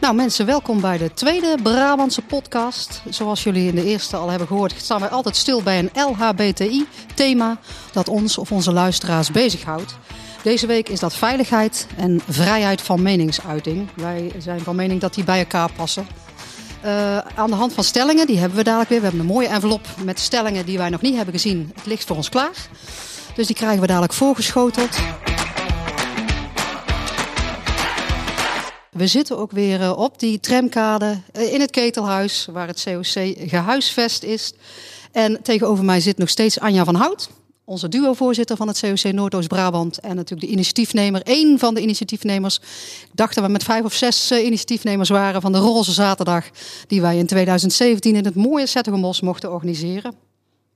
Nou mensen, welkom bij de tweede Brabantse podcast. Zoals jullie in de eerste al hebben gehoord, staan wij altijd stil bij een LHBTI-thema dat ons of onze luisteraars bezighoudt. Deze week is dat veiligheid en vrijheid van meningsuiting. Wij zijn van mening dat die bij elkaar passen. Uh, aan de hand van stellingen, die hebben we dadelijk weer. We hebben een mooie envelop met stellingen die wij nog niet hebben gezien. Het ligt voor ons klaar. Dus die krijgen we dadelijk voorgeschoteld. We zitten ook weer eh, op die tramkade eh, in het ketelhuis, waar het COC gehuisvest is. En tegenover mij zit nog steeds Anja van Hout, onze duo-voorzitter van het COC Noordoost-Brabant. En natuurlijk de initiatiefnemer, één van de initiatiefnemers. Ik dacht dat we met vijf of zes eh, initiatiefnemers waren van de Roze Zaterdag. Die wij in 2017 in het mooie Zettegenbos mochten organiseren.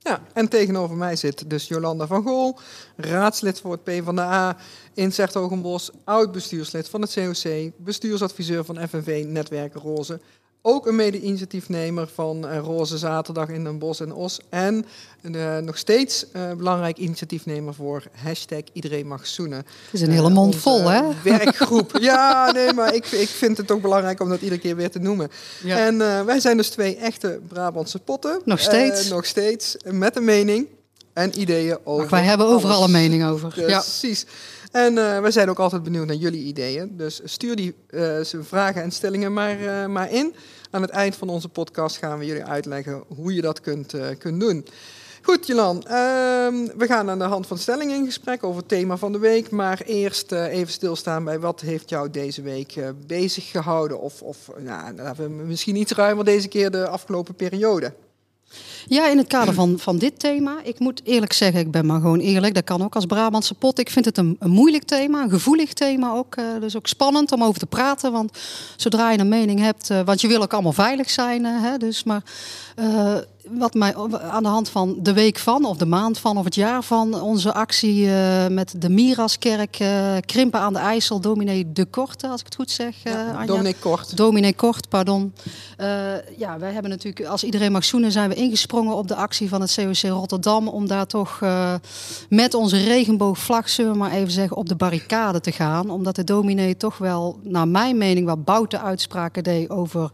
Ja, en tegenover mij zit dus Jolanda van Gool, raadslid voor het PvdA in Zertogenbos, oud-bestuurslid van het COC, bestuursadviseur van FNV Netwerken Roze, ook een mede-initiatiefnemer van uh, Roze Zaterdag in Den Bosch en Os. En uh, nog steeds uh, belangrijk initiatiefnemer voor hashtag Iedereen Mag Zoenen. Het is een hele mond vol, hè? Werkgroep. ja, nee, maar ik, ik vind het ook belangrijk om dat iedere keer weer te noemen. Ja. En wij zijn dus twee echte Brabantse potten. Nog steeds. nog steeds, met een mening en ideeën over Wij hebben overal alles. een mening over. Precies. Ja. En uh, wij zijn ook altijd benieuwd naar jullie ideeën. Dus stuur die uh, vragen en stellingen maar, uh, maar in. Aan het eind van onze podcast gaan we jullie uitleggen hoe je dat kunt, kunt doen. Goed, Jolan. Ehm, we gaan aan de hand van stellingen in gesprek over het thema van de week. Maar eerst even stilstaan bij wat heeft jou deze week bezig gehouden? Of, of nou, we misschien iets ruimer deze keer de afgelopen periode. Ja, in het kader van, van dit thema. Ik moet eerlijk zeggen, ik ben maar gewoon eerlijk. Dat kan ook als Brabantse pot. Ik vind het een, een moeilijk thema, een gevoelig thema ook. Uh, dus ook spannend om over te praten. Want zodra je een mening hebt, uh, want je wil ook allemaal veilig zijn. Uh, hè, dus, maar wat mij aan de hand van de week van, of de maand van, of het jaar van onze actie uh, met de Miraskerk, uh, Krimpen aan de IJssel, dominee De Korte, als ik het goed zeg. Uh, ja, dominee Kort. Dominee Kort, pardon. ja, wij hebben natuurlijk, als iedereen mag zoenen, zijn we op de actie van het COC Rotterdam om daar toch met onze regenboogvlag, zullen we maar even zeggen, op de barricade te gaan. Omdat de dominee toch wel, naar mijn mening, wat bouten uitspraken deed over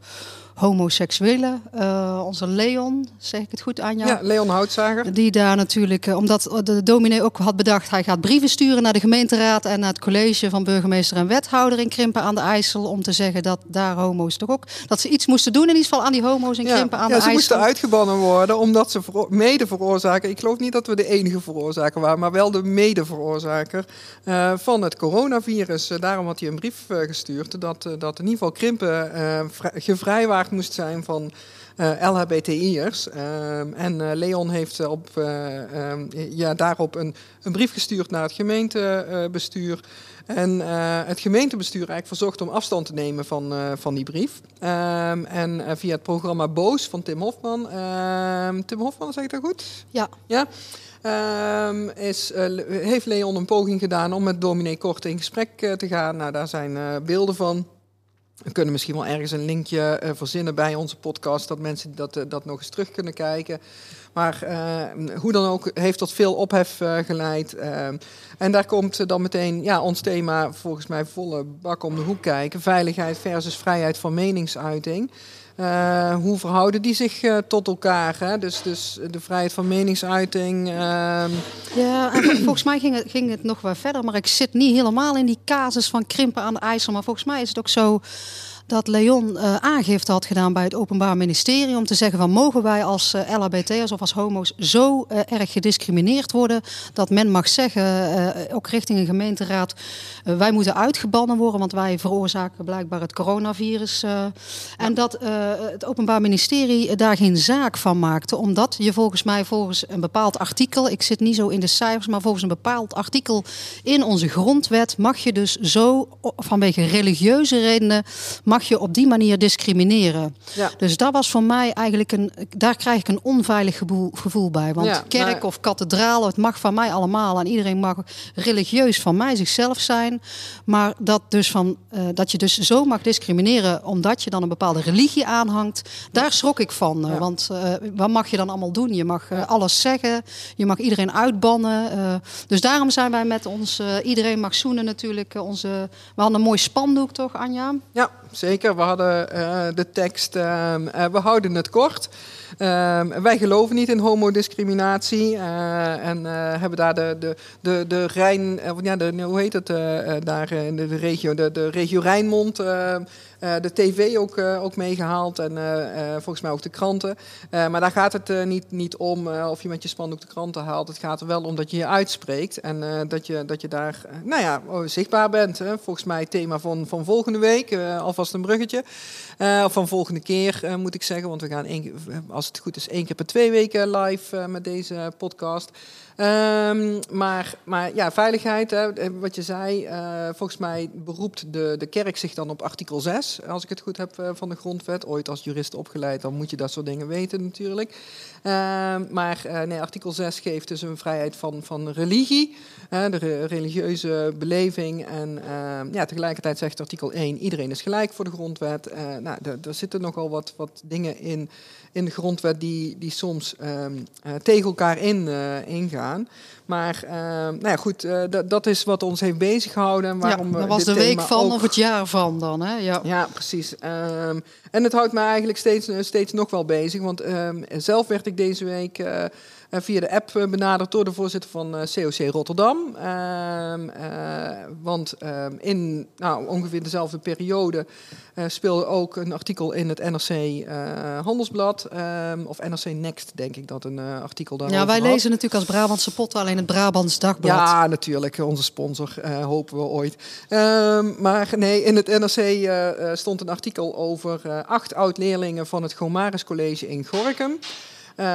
homoseksuelen. Uh, onze Leon, zeg ik het goed, Anja? Ja, Leon Houtzager. Die daar natuurlijk, uh, omdat de dominee ook had bedacht... hij gaat brieven sturen naar de gemeenteraad en naar het college van burgemeester en wethouder in Krimpen aan de IJssel... om te zeggen dat daar homo's toch ook... dat ze iets moesten doen in ieder geval aan die homo's in Krimpen aan ja, de IJssel. Ja, ze moesten uitgebannen worden omdat ze mede veroorzaken... ik geloof niet dat we de enige veroorzaker waren... maar wel de mede veroorzaker uh, van het coronavirus. daarom had hij een brief gestuurd dat, dat in ieder geval Krimpen gevrijwaard moest zijn van uh, eh, LHBTI'ers. Uh, ehm, en uh, Leon heeft op, uh, ja, daarop een, een, brief gestuurd naar het gemeentebestuur. En het gemeentebestuur eigenlijk verzocht om afstand te nemen van, van die brief. Um, en via het programma Boos van Tim Hofman. Ehm, Tim Hofman, zeg ik dat goed? Ja. ja? is, heeft Leon een poging gedaan om met dominee Kort in gesprek te gaan. Nou, daar zijn beelden van. We kunnen misschien wel ergens een linkje uh, verzinnen bij onze podcast, dat mensen dat, uh, dat nog eens terug kunnen kijken. Maar uh, hoe dan ook, heeft tot veel ophef geleid. en daar komt dan meteen ja, ons thema volgens mij volle bak om de hoek kijken. Veiligheid versus vrijheid van meningsuiting. Uh, hoe verhouden die zich uh, tot elkaar? Hè? Dus, dus de vrijheid van meningsuiting. Uh... Ja, volgens mij ging het, ging het nog wel verder, maar ik zit niet helemaal in die casus van krimpen aan de IJssel. Maar volgens mij is het ook zo dat Leon uh, aangifte had gedaan bij het Openbaar Ministerie om te zeggen van mogen wij als uh, eh, LHBT'ers of als homo's zo uh, erg gediscrimineerd worden dat men mag zeggen, ook richting een gemeenteraad, wij moeten uitgebannen worden, want wij veroorzaken blijkbaar het coronavirus. En dat het Openbaar Ministerie daar geen zaak van maakte, omdat je volgens mij volgens een bepaald artikel, ik zit niet zo in de cijfers, maar volgens een bepaald artikel in onze grondwet mag je dus zo vanwege religieuze redenen mag je op die manier discrimineren. Ja. Dus dat was voor mij eigenlijk een. Daar krijg ik een onveilig gevoel, gevoel bij. Want ja, kerk maar... of kathedraal, het mag van mij allemaal. En iedereen mag religieus van mij zichzelf zijn. Maar dat, dus van, uh, dat je dus zo mag discrimineren omdat je dan een bepaalde religie aanhangt. Daar schrok ik van. Want uh, wat mag je dan allemaal doen? Je mag alles zeggen. Je mag iedereen uitbannen. dus daarom zijn wij met ons. iedereen mag zoenen natuurlijk. onze, we hadden een mooi spandoek toch, Anja? Ja, zeker. We hadden uh, de tekst, uh, we houden het kort. Ehm, wij geloven niet in homodiscriminatie en hebben daar de, de, de, de Rijn, ja, de, hoe heet het daar in de, regio, de, de regio Rijnmond uh, de tv ook, uh, ook meegehaald en volgens mij ook de kranten. maar daar gaat het niet, niet om of je met je spandoek de kranten haalt. Het gaat er wel om dat je je uitspreekt en dat, je, dat je daar nou ja, oh, zichtbaar bent. Hè. Volgens mij het thema van, van volgende week, alvast een bruggetje. of van volgende keer moet ik zeggen, want we gaan één, als het goed is één keer per twee weken live met deze podcast. Um, maar, maar ja, veiligheid, hè, wat je zei, uh, volgens mij beroept de, de kerk zich dan op artikel 6, als ik het goed heb uh, van de grondwet. Ooit als jurist opgeleid, dan moet je dat soort dingen weten natuurlijk. Uh, maar nee, artikel 6 geeft dus een vrijheid van, van religie, de re religieuze beleving. En ehm, ja, tegelijkertijd zegt artikel 1, iedereen is gelijk voor de grondwet. nou, er zitten nogal wat, wat dingen in in de grondwet die, die soms tegen elkaar in, uh, Maar uh, nou ja, goed, uh, dat is wat ons heeft bezig gehouden. En waarom ja, dat was de week van ook... of het jaar van dan. Hè? Ja, ja precies. Um, en het houdt me eigenlijk steeds, steeds nog wel bezig. Want um, zelf werd ik deze week via de app benaderd door de voorzitter van COC Rotterdam. Ehm, want ehm, in nou, ongeveer dezelfde periode speelde ook een artikel in het NRC Handelsblad. of NRC Next, denk ik dat een artikel daarover Ja, wij lezen natuurlijk als Brabantse pot alleen het Brabants Dagblad. Ja, natuurlijk. Onze sponsor, hopen we ooit. Maar nee, in het NRC stond een artikel over acht oud-leerlingen van het Gomaris College in Gorkum.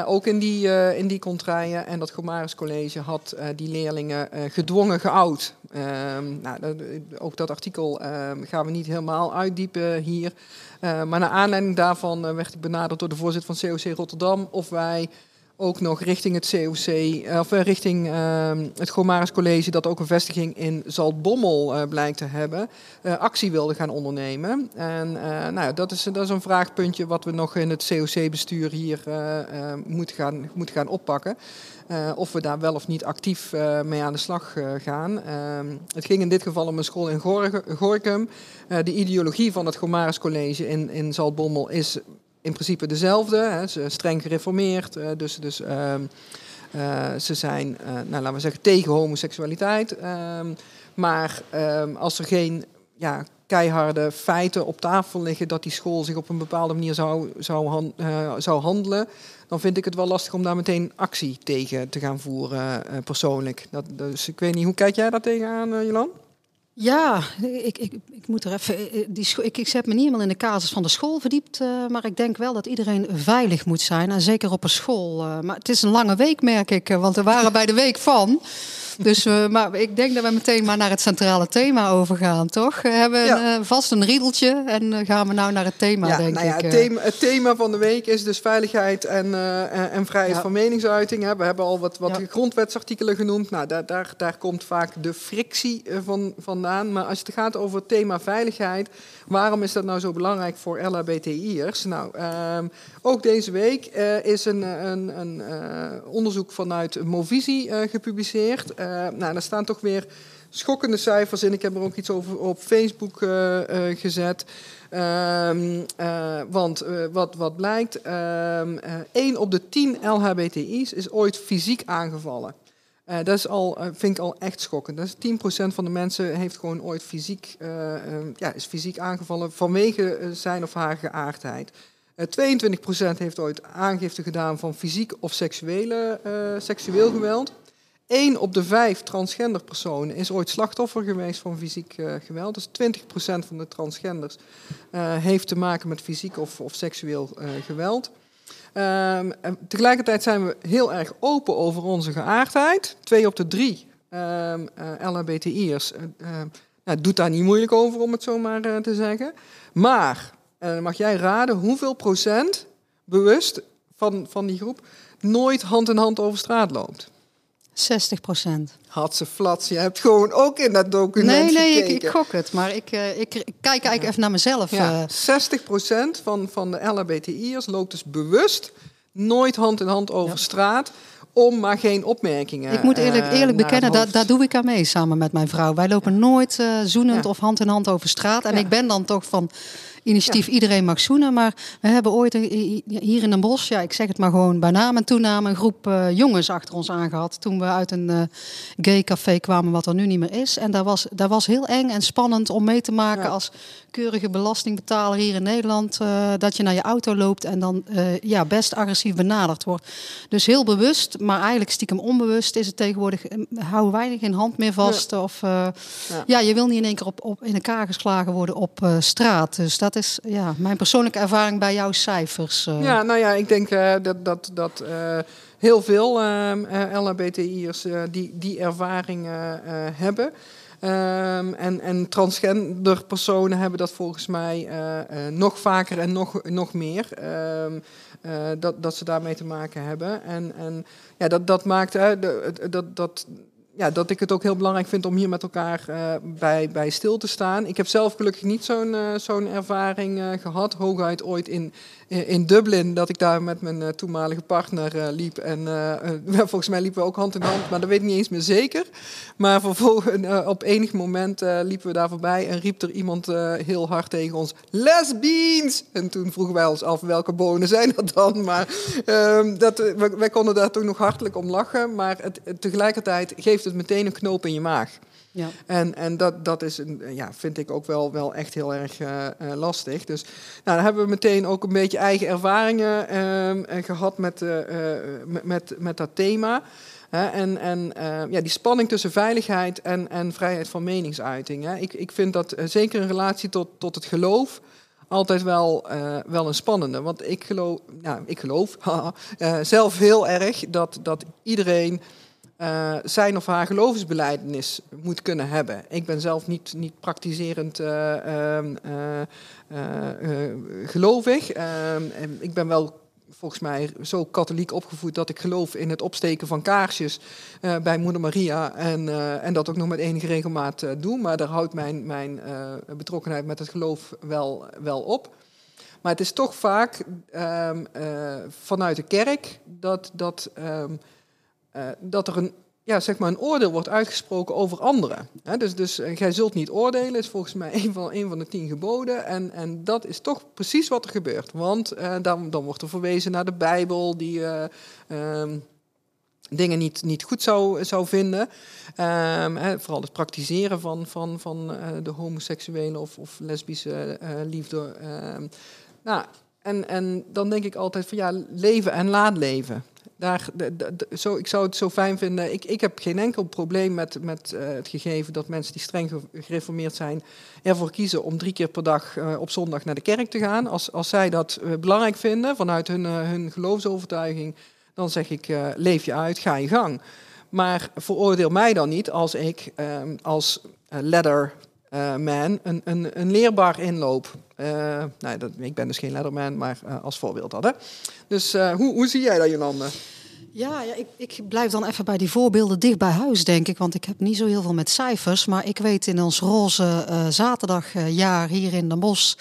Ook in die, in die contraien. En dat Gomaris College had die leerlingen gedwongen geout. Ehm, nou, ook dat artikel ehm, gaan we niet helemaal uitdiepen hier. maar naar aanleiding daarvan werd ik benaderd door de voorzitter van COC Rotterdam of wij ook nog richting het COC, eh, of eh, richting uh, het Gomaris College, dat ook een vestiging in Zaltbommel uh, blijkt te hebben, actie wilde gaan ondernemen. En nou dat, is, dat is een vraagpuntje wat we nog in het COC-bestuur hier moeten, gaan, moeten gaan oppakken. of we daar wel of niet actief mee aan de slag gaan. Ehm, het ging in dit geval om een school in Gorkum. de ideologie van het Gomaris College in, in Zaltbommel is in principe dezelfde. Hè. Ze streng gereformeerd. Uh, dus dus um, uh, ze zijn, uh, nou, laten we zeggen, tegen homoseksualiteit. Um, maar um, als er geen ja, keiharde feiten op tafel liggen dat die school zich op een bepaalde manier zou, zou, zou handelen, dan vind ik het wel lastig om daar meteen actie tegen te gaan voeren persoonlijk. Dat, dus ik weet niet, hoe kijk jij daar tegenaan, Jolan? Ja, ik, ik, ik moet er even. Eh, die, ik, ik heb me niet helemaal in de casus van de school verdiept. Uh, maar ik denk wel dat iedereen veilig moet zijn. En zeker op een school. Uh, maar het is een lange week, merk ik. Want we waren bij de week van. Dus uh, maar ik denk dat we meteen maar naar het centrale thema overgaan, toch? We hebben ja. uh, vast een riedeltje en uh, gaan we nou naar het thema, ja, denk nou ja, ik. Het thema, het thema, van de week is dus veiligheid en, en vrijheid van meningsuiting. We hebben al wat, wat grondwetsartikelen genoemd. Nou, daar, daar, daar komt vaak de frictie van, vandaan. Maar als het gaat over het thema veiligheid, waarom is dat nou zo belangrijk voor LHBTI'ers? Nou, ehm, ook deze week is een, een, een onderzoek vanuit Movisie gepubliceerd. Nou, daar staan toch weer schokkende cijfers in. Ik heb er ook iets over op Facebook gezet. Um, want wat, wat blijkt, ehm, 1 op de 10 LHBTI's is ooit fysiek aangevallen. Dat is al, vind ik al echt schokkend. Dat is 10% van de mensen heeft gewoon ooit fysiek, um, ja, is fysiek aangevallen vanwege zijn of haar geaardheid. 22% heeft ooit aangifte gedaan van fysiek of seksuele, seksueel geweld. 1 op de 5 transgender personen is ooit slachtoffer geweest van fysiek geweld. Dus 20% van de transgenders heeft te maken met fysiek of, of seksueel geweld. Um, tegelijkertijd zijn we heel erg open over onze geaardheid. Twee op de drie um, LHBTI'ers nou, doet daar niet moeilijk over, om het zo maar te zeggen. Maar, mag jij raden, hoeveel procent bewust van, van die groep nooit hand in hand over straat loopt? 60 procent. Had ze flats. Je hebt gewoon ook in dat document Nee, nee, gekeken. ik, ik gok het. Maar ik, uh, ik, ik, kijk eigenlijk even naar mezelf. Ja, uh. 60 procent van, van de LHBTI'ers loopt dus bewust nooit hand in hand over ja. straat om maar geen opmerkingen. Ik moet eerlijk, eh, eerlijk bekennen, daar, daar doe ik aan mee samen met mijn vrouw. Wij lopen nooit eh, zoenend Ja. of hand in hand over straat. En Ja. ik ben dan toch van initiatief iedereen mag zoenen. Maar we hebben ooit een- hier in Den Bosch, ja, ik zeg het maar gewoon bij naam en toename, een groep eh, jongens achter ons aangehad. Toen we uit een eh gay café kwamen, wat er nu niet meer is. En dat was, dat was heel eng en spannend om mee te maken Ja. als keurige belastingbetaler hier in Nederland. eh, dat je naar je auto loopt en dan ja, best agressief benaderd wordt. Dus heel bewust, maar eigenlijk stiekem onbewust is het tegenwoordig. houden weinig geen hand meer vast. Of, Ja. je wil niet in één keer op, op, in elkaar geslagen worden op straat. Dus dat is ja, mijn persoonlijke ervaring bij jouw cijfers. eh. Ja, nou ja, ik denk eh, dat, dat, dat eh, heel veel ehm, eh, LHBTI'ers die, die ervaring hebben. Ehm, en, en transgender personen hebben dat volgens mij nog vaker en nog, nog meer. Ehm, eh, dat, dat ze daarmee te maken hebben. En, en ja, dat, dat maakt de, dat, dat, ja, dat ik het ook heel belangrijk vind om hier met elkaar eh, bij, bij stil te staan. Ik heb zelf gelukkig niet zo'n eh, zo'n ervaring eh, gehad. Hooguit ooit in, in in Dublin, dat ik daar met mijn eh, toenmalige partner eh, liep. En eh, volgens mij liepen we ook hand in hand, maar dat weet ik niet eens meer zeker. Maar vervolgens, op enig moment liepen we daar voorbij en riep er iemand heel hard tegen ons: Lesbians! En toen vroegen wij ons af welke bonen zijn dat dan. Maar ehm, dat, wij, konden daar toen nog hartelijk om lachen. Maar tegelijkertijd geeft het meteen een knoop in je maag. Ja. En, en dat, dat is, een, ja, vind ik ook wel, wel echt heel erg eh, eh, lastig. Dus nou, dan hebben we meteen ook een beetje eigen ervaringen ehm, eh, gehad met, met, met, dat thema. En en ja, die spanning tussen veiligheid en, en vrijheid van meningsuiting. Hè. Ik, ik vind dat zeker in relatie tot, tot het geloof altijd wel, wel een spannende. Want ik geloof, nou, ik geloof zelf heel erg dat, dat iedereen eh, zijn of haar geloofsbeleidenis moet kunnen hebben. Ik ben zelf niet, niet praktiserend eh, eh, gelovig. Ehm, ik ben wel volgens mij zo katholiek opgevoed dat ik geloof in het opsteken van kaarsjes bij Moeder Maria. En, en dat ook nog met enige regelmaat eh, doe. Maar daar houdt mijn, mijn betrokkenheid met het geloof wel, wel op. Maar het is toch vaak ehm, eh, vanuit de kerk dat, dat, dat er een, ja, zeg maar een oordeel wordt uitgesproken over anderen. Hè, dus dus eh, gij zult niet oordelen, is volgens mij een van, een van de tien geboden. En, en dat is toch precies wat er gebeurt. Want eh, dan, dan wordt er verwezen naar de Bijbel, die eh, ehm, dingen niet, niet goed zou, zou vinden. Ehm, vooral het praktiseren van, van, van eh, de homoseksuele of, of lesbische eh, liefde. Ehm, nou, en, en dan denk ik altijd van ja, leven en laat leven. Daar, zo, ik zou het zo fijn vinden. Ik, ik heb geen enkel probleem met, met eh, het gegeven dat mensen die streng ge- gereformeerd zijn ervoor kiezen om drie keer per dag eh, op zondag naar de kerk te gaan. Als, als zij dat eh, belangrijk vinden vanuit hun, hun geloofsovertuiging, dan zeg ik leef je uit, ga je gang. Maar veroordeel mij dan niet als ik ehm, als eh, eh, man een, een, een leerbaar inloop. Eh, nee, dat, ik ben dus geen leatherman, maar eh, als voorbeeld. Hè? Dus hoe, hoe zie jij dat, Jolande? Ja, ja ik, ik blijf dan even bij die voorbeelden dicht bij huis, denk ik. Want ik heb niet zo heel veel met cijfers. Maar ik weet in ons roze zaterdagjaar hier in Den Bosch...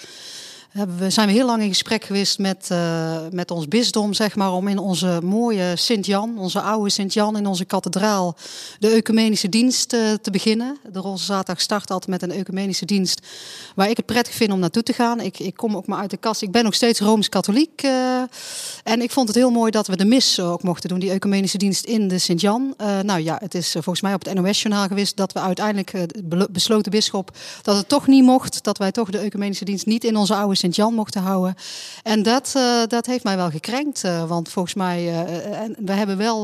Hebben we, zijn we heel lang in gesprek geweest met, eh, met ons bisdom, zeg maar, om in onze mooie Sint-Jan, onze oude Sint-Jan in onze kathedraal, de ecumenische dienst eh, te beginnen. De Roze Zaterdag start altijd met een ecumenische dienst, waar ik het prettig vind om naartoe te gaan. Ik, ik kom ook maar uit de kast. Ik ben nog steeds Rooms-Katholiek. eh, en ik vond het heel mooi dat we de mis ook mochten doen, die ecumenische dienst in de Sint-Jan. Nou ja, het is volgens mij op het NOS-journaal geweest dat we uiteindelijk be- besloten bisschop dat het toch niet mocht, dat wij toch de ecumenische dienst niet in onze oude Sint-Jan mochten houden. En dat, eh, dat heeft mij wel gekrenkt, eh, want volgens mij, eh, en we hebben wel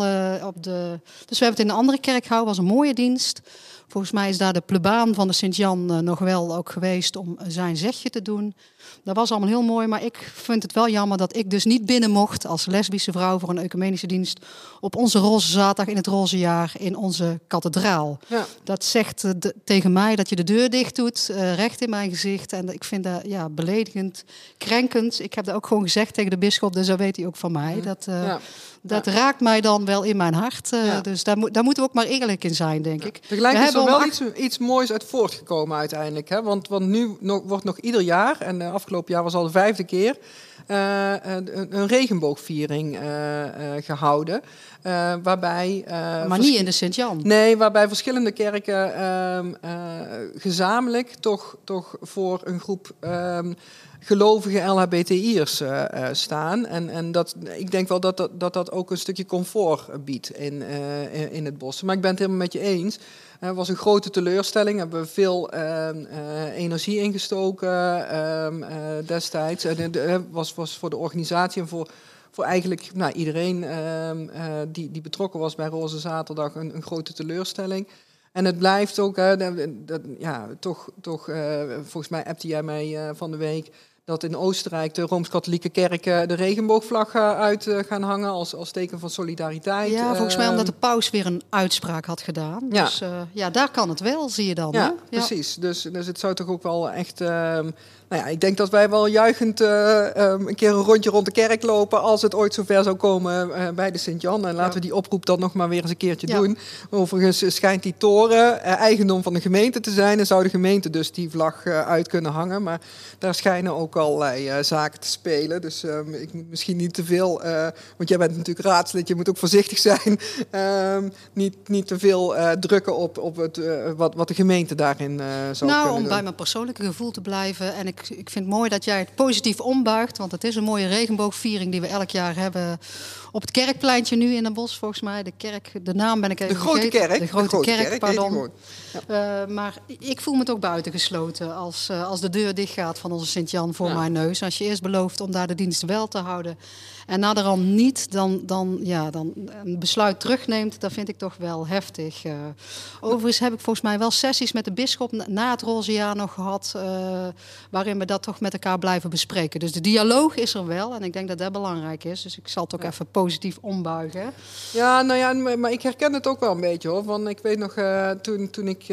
op de, dus we hebben het in een andere kerk gehouden, was een mooie dienst. Volgens mij is daar de plebaan van de Sint-Jan nog wel ook geweest om zijn zegje te doen. Dat was allemaal heel mooi, maar ik vind het wel jammer dat ik dus niet binnen mocht als lesbische vrouw voor een ecumenische dienst op onze roze zaterdag in het roze jaar in onze kathedraal. Ja. Dat zegt eh, de- tegen mij dat je de deur dicht doet, eh, recht in mijn gezicht. En ik vind dat ja, beledigend krenkend. Ik heb dat ook gewoon gezegd tegen de bisschop, dus dat weet hij ook van mij. Dat, eh, Ja. dat raakt mij dan wel in mijn hart. Dus daar, daar moeten we ook maar eerlijk in zijn, denk ik. Tegelijk We is er wel iets, iets moois uit voortgekomen uiteindelijk. Hè? Want, want nu nog, wordt nog ieder jaar, en afgelopen jaar was al de vijfde keer, uh, een, een, regenboogviering uh, gehouden. waarbij. maar niet in de Sint-Jan. Nee, waarbij verschillende kerken um, gezamenlijk toch, toch voor een groep. Gelovige LHBTI'ers uh, uh, staan. En, en dat, ik denk wel dat dat, dat dat ook een stukje comfort biedt in, uh, in het bos. Maar ik ben het helemaal met je eens. Het was een grote teleurstelling. Hebben we veel energie ingestoken destijds. Het was, was voor de organisatie en voor, voor eigenlijk nou, iedereen die, die betrokken was bij Roze Zaterdag een, grote teleurstelling. En het blijft ook, hè, dat, ja, toch, toch volgens mij appte jij mij van de week dat in Oostenrijk de Rooms-Katholieke kerken de regenboogvlag uit uh, gaan hangen als, als teken van solidariteit. Ja, volgens mij omdat de paus weer een uitspraak had gedaan. Ja. Dus ja, daar kan het wel, zie je dan. Ja, hè? precies. Dus, dus het zou toch ook wel echt... ehm, nou ja, ik denk dat wij wel juichend uh, um, een keer een rondje rond de kerk lopen als het ooit zover zou komen uh, bij de Sint-Jan. En laten ja. we die oproep dan nog maar weer eens een keertje ja. doen. Overigens schijnt die toren uh, eigendom van de gemeente te zijn en zou de gemeente dus die vlag uit kunnen hangen. Maar daar schijnen ook allerlei zaken te spelen. Dus um, ik moet misschien niet te veel, want jij bent natuurlijk raadslid, je moet ook voorzichtig zijn. Um, niet, niet te veel drukken op, op het, wat, wat de gemeente daarin zou nou, kunnen om doen. bij mijn persoonlijke gevoel te blijven en ik ik, ik vind het mooi dat jij het positief ombuigt. Want het is een mooie regenboogviering die we elk jaar hebben op het kerkpleintje nu in Den Bosch, volgens mij. De kerk, de naam ben ik even De grote vergeten. kerk. De grote, de grote kerk, kerk, pardon. Ja. Uh, maar ik voel me ook buitengesloten als, uh, als de deur dichtgaat van onze Sint-Jan voor ja. mijn neus. Als je eerst belooft om daar de dienst wel te houden en naderhand niet, dan, dan, ja, dan een besluit terugneemt, dat vind ik toch wel heftig. Uh, overigens heb ik volgens mij wel sessies met de bisschop na het roze jaar nog gehad, uh, waarin we dat toch met elkaar blijven bespreken. Dus de dialoog is er wel en ik denk dat dat belangrijk is. Dus ik zal het ook ja. even positief ombuigen. Ja, nou ja, maar ik herken het ook wel een beetje hoor. Want ik weet nog, uh, toen, toen ik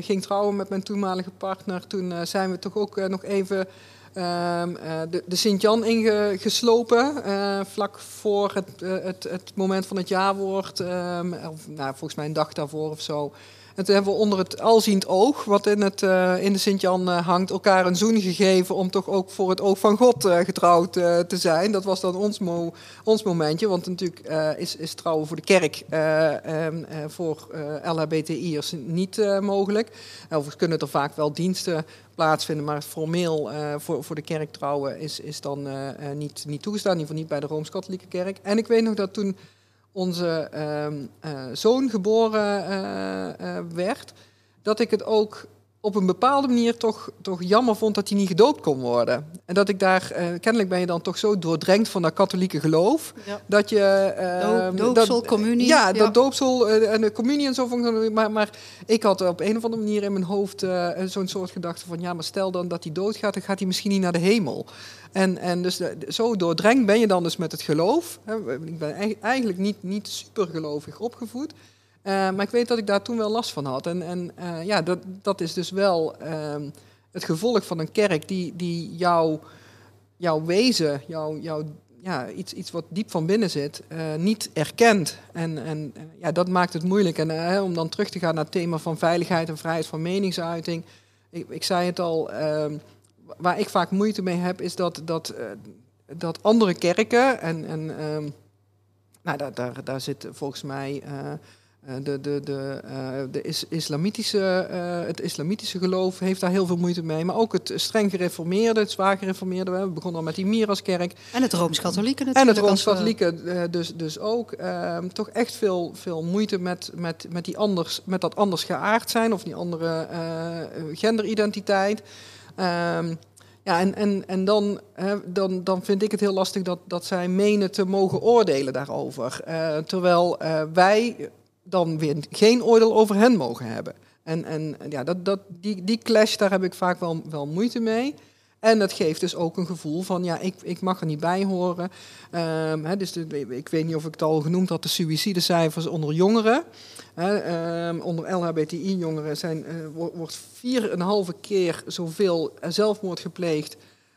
ging trouwen met mijn toenmalige partner, toen zijn we toch ook nog even de, de Sint-Jan ingeslopen. vlak voor het, het, het, moment van het jaarwoord. Um, of nou, volgens mij een dag daarvoor of zo. En toen hebben we onder het alziend oog, wat in, het, uh, in de Sint-Jan uh, hangt, elkaar een zoen gegeven om toch ook voor het oog van God uh, getrouwd te zijn. Dat was dan ons, ons momentje, want natuurlijk is, is trouwen voor de kerk um, voor LHBTI'ers niet mogelijk. Overigens kunnen er vaak wel diensten plaatsvinden, maar formeel voor, voor de kerk trouwen is, is dan niet, niet toegestaan, in ieder geval niet bij de Rooms-Katholieke kerk. En ik weet nog dat toen onze uh, uh, zoon geboren uh, werd, dat ik het ook op een bepaalde manier toch, toch jammer vond dat hij niet gedoopt kon worden. En dat ik daar, kennelijk ben je dan toch zo doordrenkt van dat katholieke geloof, ja. dat je... Doop, doopsel, dat, communie. Ja, dat doopsel en de communie en zo vond ik maar, maar ik had op een of andere manier in mijn hoofd zo'n soort gedachte van, ja, maar stel dan dat hij doodgaat, dan gaat hij misschien niet naar de hemel. En, en dus de, zo doordrenkt ben je dan dus met het geloof. Ik ben eigenlijk niet, niet super gelovig opgevoed. Uh, maar ik weet dat ik daar toen wel last van had. En, en uh, ja, dat, dat is dus wel uh, het gevolg van een kerk die, die jouw, jouw wezen, jouw, jouw, ja, iets, iets wat diep van binnen zit, uh, niet erkent. En, en ja, dat maakt het moeilijk. En om dan terug te gaan naar het thema van veiligheid en vrijheid van meningsuiting. Ik, ik zei het al, ehm, waar ik vaak moeite mee heb, is dat, dat, dat andere kerken, en, en um, nou, daar, daar, daar zit volgens mij de, de, de, de is, islamitische, het islamitische geloof heeft daar heel veel moeite mee. Maar ook het streng gereformeerde, het zwaar gereformeerde. We begonnen al met die Miraskerk. En het Rooms-Katholieke natuurlijk. En het Rooms-Katholieke dus, dus ook. Ehm, toch echt veel, veel moeite met, met, met, die anders, met dat anders geaard zijn. Of die andere uh, genderidentiteit. Um, ja, en, en, en dan, hè, dan, dan vind ik het heel lastig dat, dat zij menen te mogen oordelen daarover. Uh, terwijl uh, wij dan weer geen oordeel over hen mogen hebben. En, en ja, dat, dat, die, die clash, daar heb ik vaak wel, wel moeite mee. En dat geeft dus ook een gevoel van, ja, ik, ik mag er niet bij horen. Hè, dus ik weet niet of ik het al genoemd had, de suïcidecijfers onder jongeren. Um, onder LHBTI-jongeren zijn, uh, wordt vier en een halve keer zoveel zelfmoord gepleegd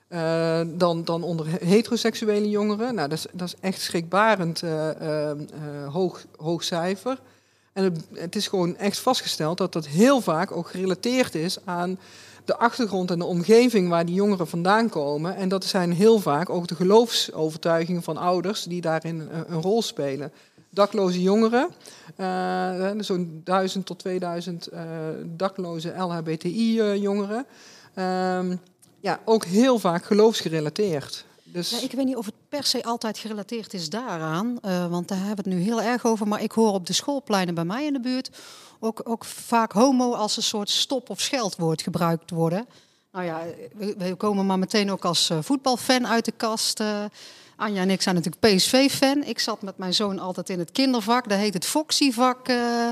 uh, dan, dan onder heteroseksuele jongeren. Nou, dat is, dat is echt schrikbarend hoog, hoog cijfer. En het, is gewoon echt vastgesteld dat dat heel vaak ook gerelateerd is aan de achtergrond en de omgeving waar die jongeren vandaan komen. En dat zijn heel vaak ook de geloofsovertuigingen van ouders die daarin een, rol spelen. Dakloze jongeren, uh, zo'n 1000 tot 2000 uh, dakloze LHBTI-jongeren. Uh, ja, ook heel vaak geloofsgerelateerd. Dus... Ik weet niet of het per se altijd gerelateerd is daaraan, uh, want daar hebben we het nu heel erg over. Maar ik hoor op de schoolpleinen bij mij in de buurt ook, ook vaak homo als een soort stop- of scheldwoord gebruikt worden. Nou ja, we, we komen maar meteen ook als uh, voetbalfan uit de kast. Anja en ik zijn natuurlijk PSV-fan. Ik zat met mijn zoon altijd in het kindervak. Dat heet het Foxy-vak uh,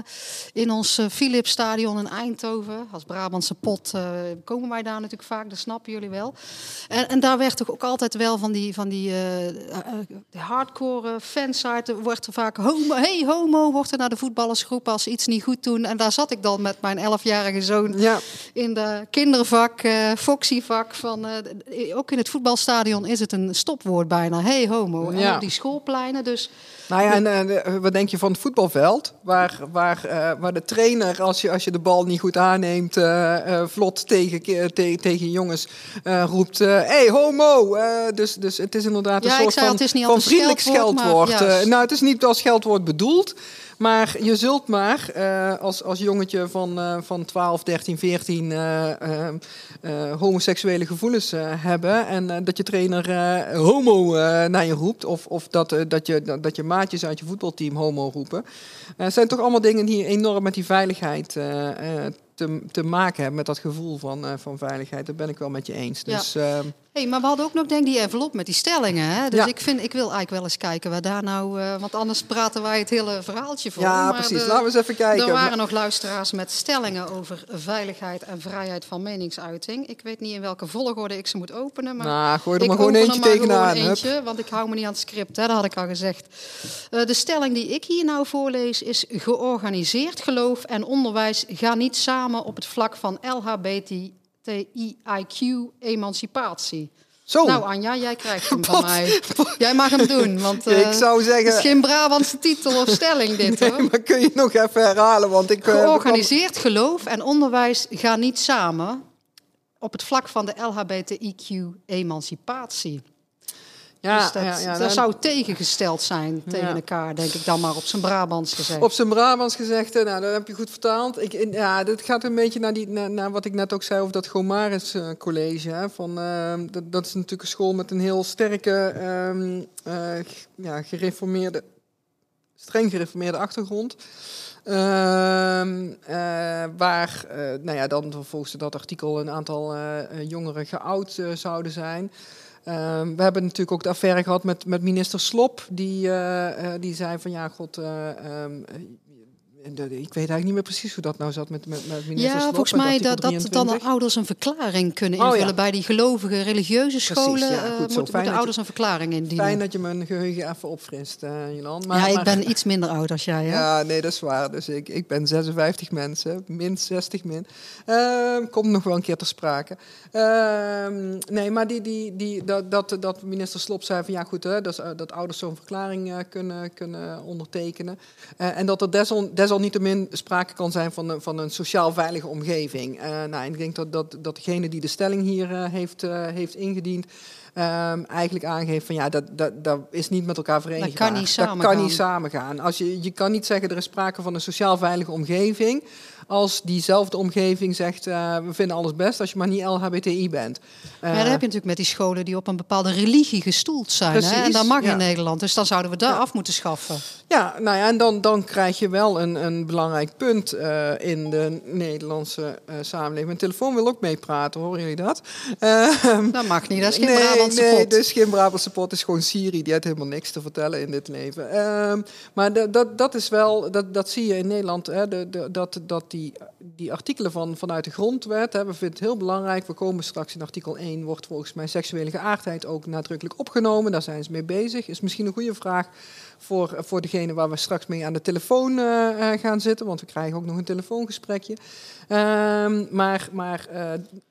in ons uh, Philipsstadion in Eindhoven. Als Brabantse pot uh, komen wij daar natuurlijk vaak, dat snappen jullie wel. En, en daar werd toch ook altijd wel van die, van die hardcore fansite... wordt er vaak homo, hey homo, wordt er naar de voetballersgroep als ze iets niet goed doen. En daar zat ik dan met mijn elfjarige zoon ja. in de kindervak, Foxy-vak. Van, ook in het voetbalstadion is het een stopwoord bijna. Hey, homo. En ja. op die schoolpleinen. Dus nou ja, en uh, wat denk je van het voetbalveld? Waar, waar, uh, waar de trainer, als je, als je de bal niet goed aanneemt, uh, vlot tegen, te, tegen jongens roept: hé, hey, homo! dus, dus het is inderdaad een ja, soort zei, van, het is niet van vriendelijk scheldwoord. scheldwoord. nou, het is niet als scheldwoord bedoeld. Maar je zult maar uh, als, als jongetje van, uh, van 12, 13, 14 uh, homoseksuele gevoelens hebben. En dat je trainer homo naar je roept. Of, of dat, dat, je, dat je maatjes uit je voetbalteam homo roepen. Het zijn toch allemaal dingen die enorm met die veiligheid te, te maken hebben. Met dat gevoel van, van veiligheid. Dat ben ik wel met je eens. Dus, ja. Hey, maar we hadden ook nog denk die envelop met die stellingen. Hè? Dus ja. ik, vind, ik wil eigenlijk wel eens kijken waar daar nou... Uh, want anders praten wij het hele verhaaltje voor. Ja, maar precies. De, Laten we eens even kijken. Er waren nog luisteraars met stellingen over veiligheid en vrijheid van meningsuiting. Ik weet niet in welke volgorde ik ze moet openen. Maar nou, gooi er maar gewoon eentje tegenaan. Eentje, want ik hou me niet aan het script, hè, dat had ik al gezegd. Uh, de stelling die ik hier nou voorlees is... georganiseerd geloof en onderwijs gaan niet samen op het vlak van LHBT TIIQ-emancipatie. Zo. Nou, Anja, jij krijgt hem van mij. Jij mag hem doen, want uh, ik zou zeggen... het is geen Brabantse titel of stelling dit, nee, hoor. maar kun je nog even herhalen, want ik... Georganiseerd geloof en onderwijs gaan niet samen op het vlak van de LHBTIQ-emancipatie. Ja, dus dat, ja, ja, dat dan... zou tegengesteld zijn tegen elkaar, denk ik dan maar op zijn Brabants gezegd. Op zijn Brabants gezegd, nou, dat heb je goed vertaald. Ik, ja, dit gaat een beetje naar, die, naar, naar wat ik net ook zei over dat Gomaris uh, College. Hè, van, uh, dat, dat, is natuurlijk een school met een heel sterke, um, uh, ja, gereformeerde, streng gereformeerde achtergrond. Uh, waar nou ja, dan volgens dat artikel een aantal jongeren geout zouden zijn. Uh, we hebben natuurlijk ook de affaire gehad met, met minister Slop, die, uh, uh, die zei van ja, god, um, ik weet eigenlijk niet meer precies hoe dat nou zat met, met, met minister ja, volgens mij dat, dat dan ouders een verklaring kunnen invullen. Oh, ja. Bij die gelovige religieuze scholen ja, goed, moeten, moeten ouders je, een verklaring indienen. Fijn dat je mijn geheugen even opfrist, Jolan. Maar, ja, ik maar, ben iets minder oud als jij. Hè? Ja, nee, dat is waar. Dus ik, ik ben 56 mensen, min 60 min. komt nog wel een keer ter sprake. Uh, nee, maar die, die, die, dat, dat, dat minister Slop zei van ja goed, hè, dat, dat ouders zo'n verklaring uh, kunnen, kunnen ondertekenen. Uh, en dat er desal, desalniettemin sprake kan zijn van, een, van een sociaal veilige omgeving. Uh, nou, ik denk dat, dat, dat degene die de stelling hier heeft, heeft ingediend, Um, eigenlijk aangeeft van ja, dat, dat, dat is niet met elkaar verenigbaar. Dat kan niet dat kan niet samengaan. Als je, je kan niet zeggen er is sprake van een sociaal veilige omgeving. Als diezelfde omgeving zegt uh, we vinden alles best als je maar niet LHBTI bent. Uh, ja, dat heb je natuurlijk met die scholen die op een bepaalde religie gestoeld zijn. Precies, hè? En dat mag ja. in Nederland. Dus dan zouden we daar ja. af moeten schaffen. Ja, nou ja, en dan, dan krijg je wel een, een belangrijk punt uh, in de Nederlandse samenleving. Mijn telefoon wil ook meepraten, horen jullie dat? dat mag niet, dat is geen nee, Brabantse nee, pot. Nee, dus geen Brabantse pot, is gewoon Siri. Die heeft helemaal niks te vertellen in dit leven. Uh, maar dat, dat, dat is wel, dat, dat zie je in Nederland, hè, de, de, dat, dat die, die artikelen van, vanuit de grondwet, hè, we vinden het heel belangrijk. We komen straks in artikel 1, wordt volgens mij seksuele geaardheid ook nadrukkelijk opgenomen. Daar zijn ze mee bezig. Is misschien een goede vraag voor, voor degene waar we straks mee aan de telefoon uh, gaan zitten, want we krijgen ook nog een telefoongesprekje. Ehm, maar maar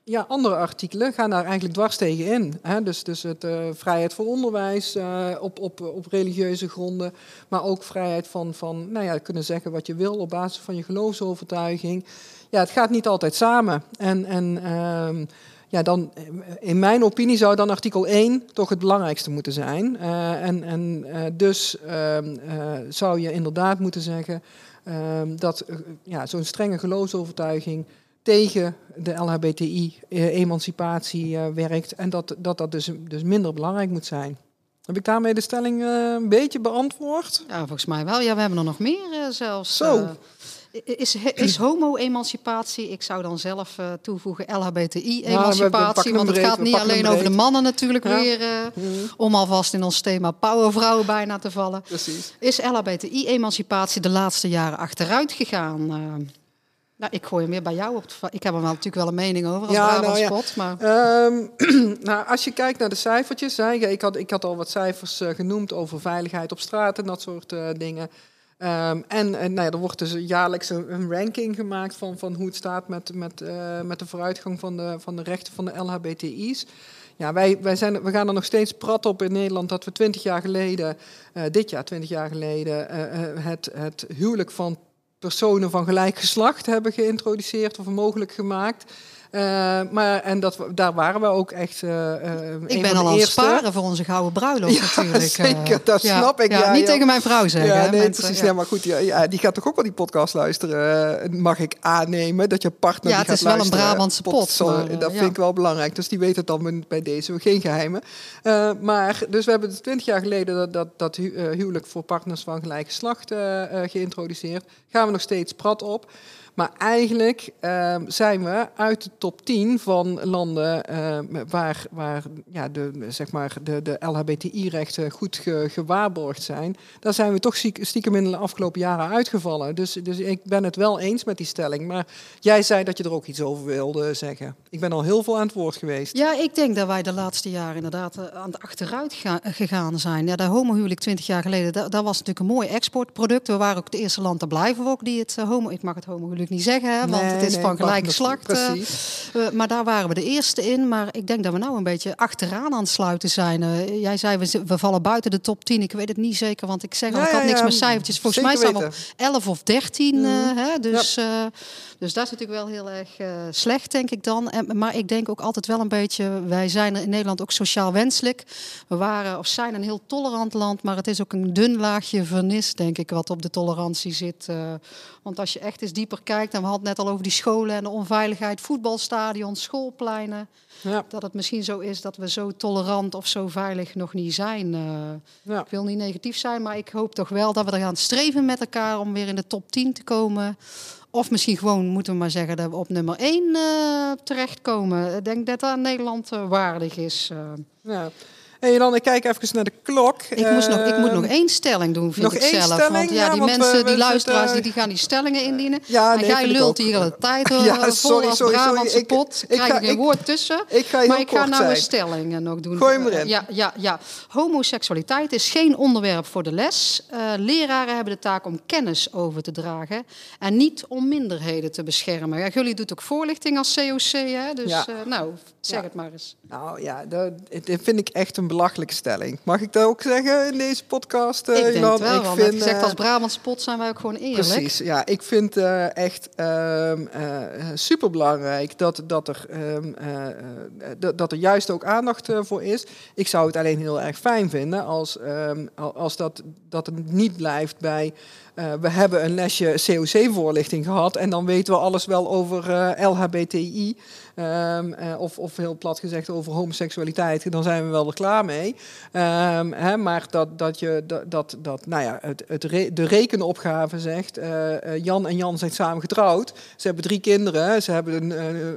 ja, andere artikelen gaan daar eigenlijk dwars tegen in. Hè? Dus, dus het vrijheid voor onderwijs op, op, op religieuze gronden, maar ook vrijheid van, van nou ja, kunnen zeggen wat je wil op basis van je geloofsovertuiging. Ja, het gaat niet altijd samen. En, en ehm, ja, dan, in mijn opinie zou dan artikel 1 toch het belangrijkste moeten zijn. Uh, en en uh, dus uh, zou je inderdaad moeten zeggen ehm, dat ja, zo'n strenge geloofsovertuiging tegen de LHBTI-emancipatie werkt en dat dat, dat dus, dus minder belangrijk moet zijn. Heb ik daarmee de stelling een beetje beantwoord? Ja, volgens mij wel. Ja, we hebben er nog meer zelfs. Zo. Is, is homo-emancipatie, ik zou dan zelf uh, toevoegen LHBTI-emancipatie, want het gaat niet alleen over de mannen natuurlijk weer, uh, om alvast in ons thema powervrouwen bijna te vallen. Precies. Is LHBTI-emancipatie de laatste jaren achteruit gegaan? Uh, nou, ik gooi hem weer bij jou op. Ik heb er wel natuurlijk wel een mening over als ja, nou, ja. spot. Maar... Um, nou, als je kijkt naar de cijfertjes, hè, ik, had, ik had al wat cijfers genoemd over veiligheid op straat en dat soort dingen. Um, en, en nou er wordt dus jaarlijks een, ranking gemaakt van, van hoe het staat met, met, uh, met de vooruitgang van de, van de rechten van de LHBTI's. Ja, wij, wij zijn, we gaan er nog steeds prat op in Nederland dat we twintig jaar geleden, uh, dit jaar twintig jaar geleden, uh, het, het huwelijk van personen van gelijk geslacht hebben geïntroduceerd of mogelijk gemaakt. Uh, maar, en dat, daar waren we ook echt uh, Ik ben al aan het sparen voor onze gouden bruiloft ja, natuurlijk. zeker, dat snap ik. Ja, niet tegen mijn vrouw zeggen. Ja, nee, precies. Ja. maar goed, ja, die gaat toch ook wel die podcast luisteren, mag ik aannemen, dat je partner ja, die gaat luisteren. Ja, het is wel een Brabantse pot. maar, dat vind ik wel belangrijk, dus die weet het dan bij deze, geen geheimen. maar, dus we hebben twintig jaar geleden dat, dat, dat huwelijk voor partners van gelijk geslacht geïntroduceerd. Gaan we nog steeds prat op. Maar eigenlijk uh, zijn we uit de top 10 van landen uh, waar, waar ja, de, zeg maar de, de LHBTI-rechten goed ge, gewaarborgd zijn. Daar zijn we toch stiekem in de afgelopen jaren uitgevallen. Dus, dus ik ben het wel eens met die stelling. Maar jij zei dat je er ook iets over wilde zeggen. Ik ben al heel veel aan het woord geweest. Ja, ik denk dat wij de laatste jaren inderdaad uh, aan de achteruit ga, gegaan zijn. Ja, de homohuwelijk 20 jaar geleden, dat, dat, was natuurlijk een mooi exportproduct. We waren ook het eerste land te blijven ook die het uh, homo... Ik mag het homohuwelijk niet zeggen, hè, want het is van gelijk geslacht. Uh, maar daar waren we de eerste in. Maar ik denk dat we nou een beetje achteraan aan het sluiten zijn. Uh, jij zei, we, we, vallen buiten de top 10. Ik weet het niet zeker, want ik zeg al, ik had niks met cijfertjes. Volgens mij staan we op 11 of 13. Mm. hè, dus... Dus dat is natuurlijk wel heel erg uh, slecht, denk ik dan. En, maar ik denk ook altijd wel een beetje, wij zijn in Nederland ook sociaal wenselijk. We waren of zijn een heel tolerant land, maar het is ook een dun laagje vernis, denk ik, wat op de tolerantie zit. Uh, want als je echt eens dieper kijkt, en we hadden het net al over die scholen en de onveiligheid, voetbalstadions, schoolpleinen. Ja. Dat het misschien zo is dat we zo tolerant of zo veilig nog niet zijn. Uh, ja. Ik wil niet negatief zijn, maar ik hoop toch wel dat we er gaan streven met elkaar om weer in de top 10 te komen. Of misschien gewoon moeten we maar zeggen dat we op nummer 1 uh, eh, terechtkomen. Ik denk dat dat Nederland uh, waardig is. Uh. Ja. Hey, dan ik kijk even naar de klok. Ik, moest nog, ik moet nog één stelling doen, vind nog ik één zelf. Stelling? Want ja, die mensen, die luisteraars, die, die gaan die stellingen indienen. Ja, nee, en jij lult hier de tijd ja, vol sorry, als sorry, Brabantse pot. Ik, krijg ik geen woord tussen. Ik ga maar ik ga nou een stelling nog doen. Gooi. Ja, ja, ja. Homoseksualiteit is geen onderwerp voor de les. Uh, leraren hebben de taak om kennis over te dragen. En niet om minderheden te beschermen. Ja, jullie doet ook voorlichting als COC, hè? Dus ja. uh, nou, zeg het maar eens. Nou ja, dat, dat vind ik echt een belachelijke stelling. Mag ik dat ook zeggen in deze podcast? Uh, ik denk het wel, ik want vind, zegt als Brabantse pot zijn wij ook gewoon eerlijk. Precies, ja. Ik vind uh, echt uh, super belangrijk dat, dat, er, um, dat er juist ook aandacht voor is. Ik zou het alleen heel erg fijn vinden als, um, als dat, dat het niet blijft bij... we hebben een lesje COC-voorlichting gehad en dan weten we alles wel over LHBTI. Um, uh, of, of heel plat gezegd over homoseksualiteit, dan zijn we wel er klaar mee. Um, hè, maar dat, dat je dat, dat, dat nou ja, het, het re de rekenopgave zegt, Jan en Jan zijn samen getrouwd. Ze hebben drie kinderen, ze hebben een,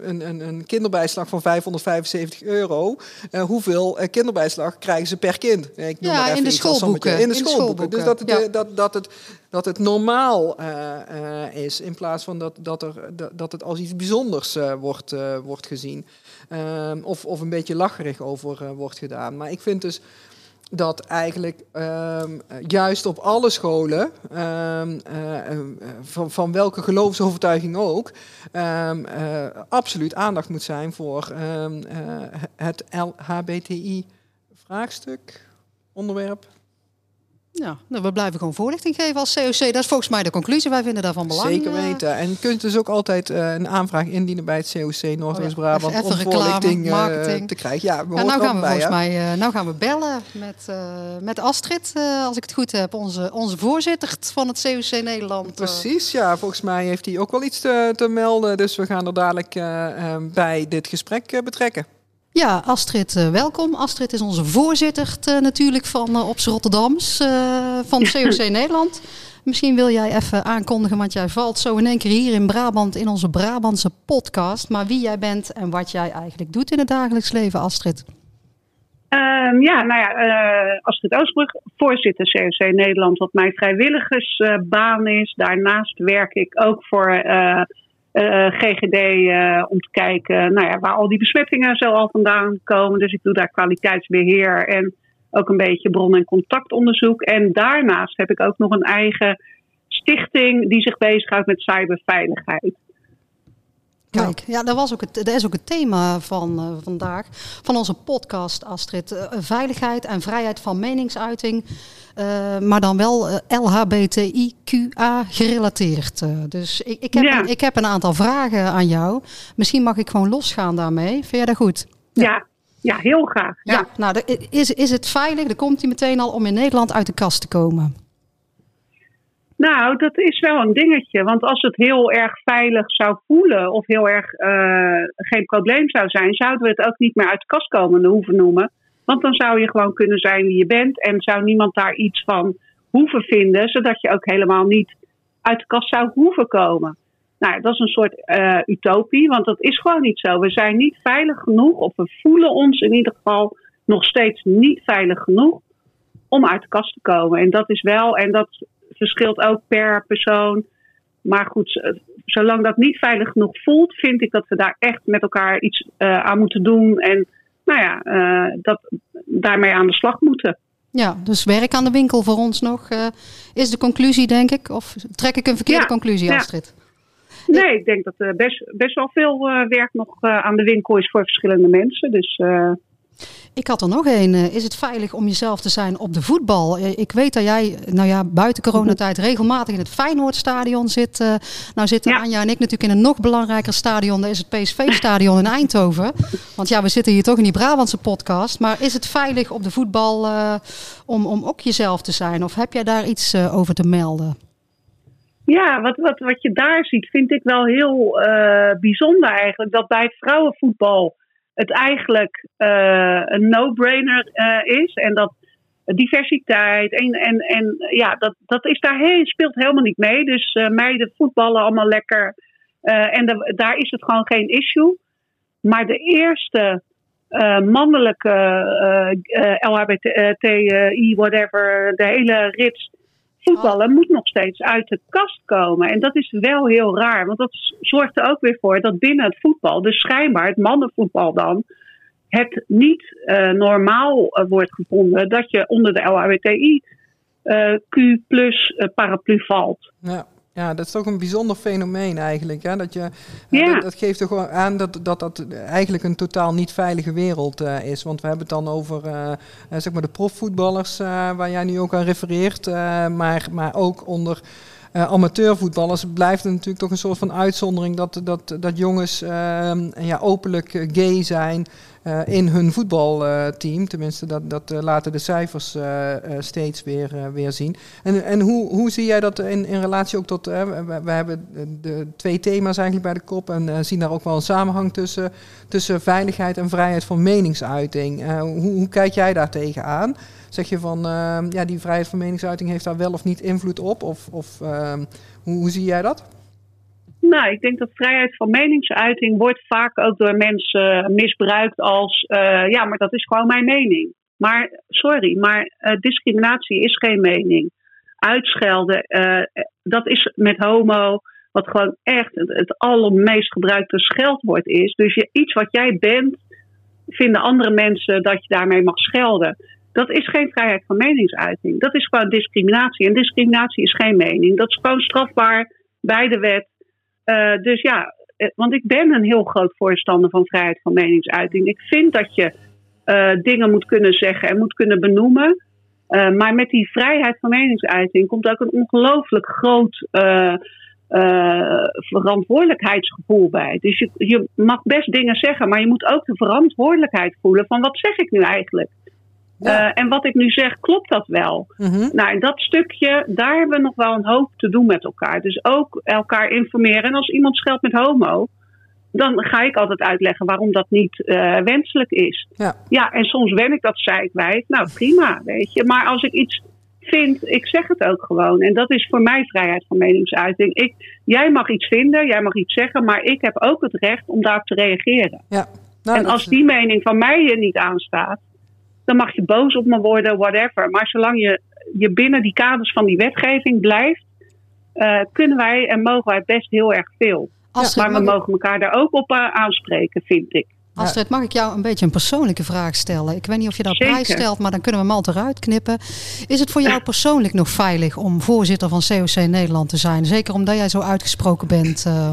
een, een, een kinderbijslag van 575 euro. Hoeveel kinderbijslag krijgen ze per kind? Ik noem ja, maar even in de schoolboeken. In de schoolboeken. Dus dat het, ja. dat, dat het dat het normaal uh, uh, is, in plaats van dat, dat, er, dat het als iets bijzonders uh, wordt, wordt gezien. Ehm, of, of een beetje lacherig over wordt gedaan. Maar ik vind dus dat eigenlijk ehm, juist op alle scholen, ehm, eh, eh, van, van welke geloofsovertuiging ook, eh, absoluut aandacht moet zijn voor het LHBTI-vraagstuk, onderwerp. Ja, nou, we blijven gewoon voorlichting geven als COC. Dat is volgens mij de conclusie. Wij vinden daarvan belang. Zeker eh. weten. En je kunt dus ook altijd uh, een aanvraag indienen bij het COC Noordwest-Brabant oh ja. om voorlichting uh, te krijgen. Ja, we ja nou gaan we bij, volgens mij nou gaan we bellen met, met Astrid, als ik het goed heb, onze, onze voorzitter van het COC Nederland. Precies, ja. Volgens mij heeft hij ook wel iets te, te melden. Dus we gaan er dadelijk bij dit gesprek betrekken. Ja, Astrid, uh, welkom. Astrid is onze voorzitter uh, natuurlijk van uh, Ops Rotterdams van COC Nederland. Misschien wil jij even aankondigen, want jij valt zo in één keer hier in Brabant in onze Brabantse podcast. Maar wie jij bent en wat jij eigenlijk doet in het dagelijks leven, Astrid. Um, ja, nou ja, Astrid Oostbrug, voorzitter COC Nederland, wat mijn vrijwilligersbaan is. Daarnaast werk ik ook voor eh, GGD eh, om te kijken nou ja, waar al die besmettingen zo al vandaan komen. Dus ik doe daar kwaliteitsbeheer en ook een beetje bron- en contactonderzoek. En daarnaast heb ik ook nog een eigen stichting die zich bezighoudt met cyberveiligheid. Kijk, ja, dat, was ook het, dat is ook het thema van uh, vandaag, van onze podcast, Astrid. Uh, veiligheid en vrijheid van meningsuiting, uh, maar dan wel LHBTIQA gerelateerd. dus ik, ik, heb ja. een, ik heb een aantal vragen aan jou. Misschien mag ik gewoon losgaan daarmee. Vind jij dat goed? Ja, ja, ja heel graag. Ja. ja, nou, is, is het veilig, daar komt hij meteen al, om in Nederland uit de kast te komen? Nou, dat is wel een dingetje. Want als het heel erg veilig zou voelen of heel erg uh, geen probleem zou zijn, zouden we het ook niet meer uit de kast komen hoeven noemen. Want dan zou je gewoon kunnen zijn wie je bent en zou niemand daar iets van hoeven vinden, zodat je ook helemaal niet uit de kast zou hoeven komen. Nou, dat is een soort uh, utopie, want dat is gewoon niet zo. We zijn niet veilig genoeg, of we voelen ons in ieder geval nog steeds niet veilig genoeg om uit de kast te komen. En dat is wel, en dat verschilt ook per persoon. Maar goed, eh, zolang dat niet veilig genoeg voelt, vind ik dat we daar echt met elkaar iets uh, aan moeten doen. En nou ja, uh, dat, daarmee aan de slag moeten. Ja, dus werk aan de winkel voor ons nog uh, is de conclusie, denk ik. Of trek ik een verkeerde ja, conclusie, Astrid? Ja. Nee, ik denk dat er best, best wel veel werk nog aan de winkel is voor verschillende mensen. Dus ik had er nog een. Eh, is het veilig om jezelf te zijn op de voetbal? Eh, ik weet dat jij, nou ja, buiten coronatijd regelmatig in het Feyenoordstadion zit. Uh, nou zitten ja. Anja en ik natuurlijk in een nog belangrijker stadion. Dat is het PSV-stadion in Eindhoven. Want ja, we zitten hier toch in die Brabantse podcast. Maar is het veilig op de voetbal uh, om, om ook jezelf te zijn? Of heb jij daar iets uh, over te melden? Ja, wat, wat, wat je daar ziet vind ik wel heel bijzonder eigenlijk. Dat bij vrouwenvoetbal het eigenlijk uh, een no-brainer uh, is. En dat diversiteit en, en, en ja, dat, dat is daar heel, speelt helemaal niet mee. Dus uh, meiden voetballen allemaal lekker. en daar is het gewoon geen issue. Maar de eerste mannelijke LHBTI, whatever, de hele rits voetballen moet nog steeds uit de kast komen. En dat is wel heel raar, want dat zorgt er ook weer voor dat binnen het voetbal, dus schijnbaar het mannenvoetbal dan, het niet uh, normaal uh, wordt gevonden dat je onder de LHBTI uh, Q plus paraplu valt. Ja. Ja, dat is toch een bijzonder fenomeen eigenlijk. Hè? Dat, je, ja. dat, dat, geeft toch aan dat, dat dat eigenlijk een totaal niet veilige wereld uh, is. Want we hebben het dan over uh, zeg maar de profvoetballers, uh, waar jij nu ook aan refereert. maar, maar ook onder amateurvoetballers blijft het natuurlijk toch een soort van uitzondering dat, dat, dat jongens ja, openlijk gay zijn. Uh, in hun voetbalteam. Tenminste, dat, dat laten de cijfers steeds weer, weer zien. En, en hoe, hoe zie jij dat in, in relatie ook tot... We, hebben de twee thema's eigenlijk bij de kop... en zien daar ook wel een samenhang tussen, tussen veiligheid en vrijheid van meningsuiting. hoe, hoe kijk jij daar tegenaan? Zeg je van, ja, die vrijheid van meningsuiting heeft daar wel of niet invloed op? Of, of hoe, hoe zie jij dat? Nou, ik denk dat vrijheid van meningsuiting wordt vaak ook door mensen misbruikt als uh, ja, maar dat is gewoon mijn mening. Maar sorry, maar uh, discriminatie is geen mening. Uitschelden, dat is met homo, wat gewoon echt het, het allermeest gebruikte scheldwoord is. Dus je, iets wat jij bent, vinden andere mensen dat je daarmee mag schelden. Dat is geen vrijheid van meningsuiting. Dat is gewoon discriminatie. En discriminatie is geen mening. Dat is gewoon strafbaar bij de wet. Uh, dus ja, eh, want ik ben een heel groot voorstander van vrijheid van meningsuiting. Ik vind dat je uh, dingen moet kunnen zeggen en moet kunnen benoemen. Uh, maar met die vrijheid van meningsuiting komt ook een ongelooflijk groot verantwoordelijkheidsgevoel bij. Dus je, je mag best dingen zeggen, maar je moet ook de verantwoordelijkheid voelen van wat zeg ik nu eigenlijk? Uh, en wat ik nu zeg, klopt dat wel? Mm Nou, en dat stukje, daar hebben we nog wel een hoop te doen met elkaar. Dus ook elkaar informeren. En als iemand scheldt met homo, dan ga ik altijd uitleggen waarom dat niet uh, wenselijk is. Ja. ja, en soms wen ik dat wij. Nou, prima, weet je. Maar als ik iets vind, ik zeg het ook gewoon. En dat is voor mij vrijheid van meningsuiting. Ik, jij mag iets vinden, jij mag iets zeggen, maar ik heb ook het recht om daarop te reageren. Ja. Nou, en als die mening van mij je niet aanstaat, dan mag je boos op me worden, whatever. Maar zolang je, je binnen die kaders van die wetgeving blijft, uh, kunnen wij en mogen wij best heel erg veel. maar we mogen elkaar daar ook op uh, aanspreken, vind ik. Astrid, mag ik jou een beetje een persoonlijke vraag stellen? Ik weet niet of je dat prijs stelt, maar dan kunnen we hem altijd eruit knippen. Is het voor jou persoonlijk nog veilig om voorzitter van COC Nederland te zijn? Zeker omdat jij zo uitgesproken bent. Uh...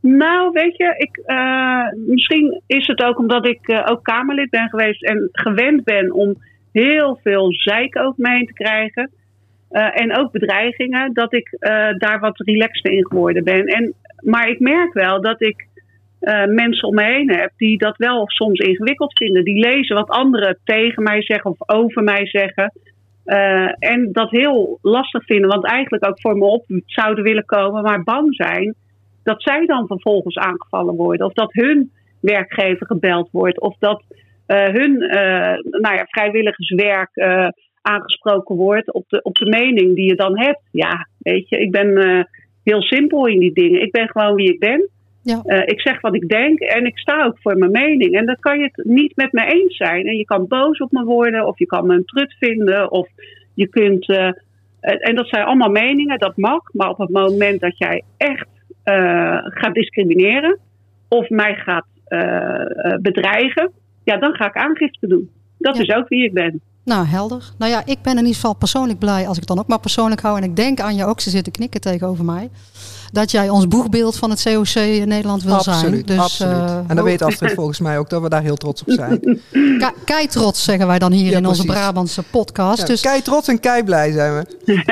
Nou, weet je, ik, uh, misschien is het ook omdat ik uh, ook Kamerlid ben geweest en gewend ben om heel veel zeik over me heen te krijgen. Uh, en ook bedreigingen, dat ik daar wat relaxter in geworden ben. En, maar ik merk wel dat ik mensen om me heen heb die dat wel soms ingewikkeld vinden. Die lezen wat anderen tegen mij zeggen of over mij zeggen. en dat heel lastig vinden, want eigenlijk ook voor me op zouden willen komen, maar bang zijn dat zij dan vervolgens aangevallen worden. Of dat hun werkgever gebeld wordt. Of dat uh, hun uh, nou ja, vrijwilligerswerk uh, aangesproken wordt op de, op de mening die je dan hebt. Ja, weet je, ik ben heel simpel in die dingen. Ik ben gewoon wie ik ben. Ja. ik zeg wat ik denk en ik sta ook voor mijn mening. En dan kan je het niet met me eens zijn. En je kan boos op me worden, of je kan me een trut vinden, of je kunt. en dat zijn allemaal meningen, dat mag. Maar op het moment dat jij echt gaat discrimineren of mij gaat uh, bedreigen, ja, dan ga ik aangifte doen. Dat is ook wie ik ben. Nou, helder. Nou ja, ik ben in ieder geval persoonlijk blij als ik het dan ook maar persoonlijk hou. En ik denk aan je ook, ze zitten knikken tegenover mij dat jij ons boegbeeld van het COC in Nederland wil zijn. Dus, absoluut. Uh, en dan weet Astrid volgens mij ook dat we daar heel trots op zijn. kei trots zeggen wij dan hier in onze Brabantse podcast. Ja, dus... Kei trots en kei blij zijn we.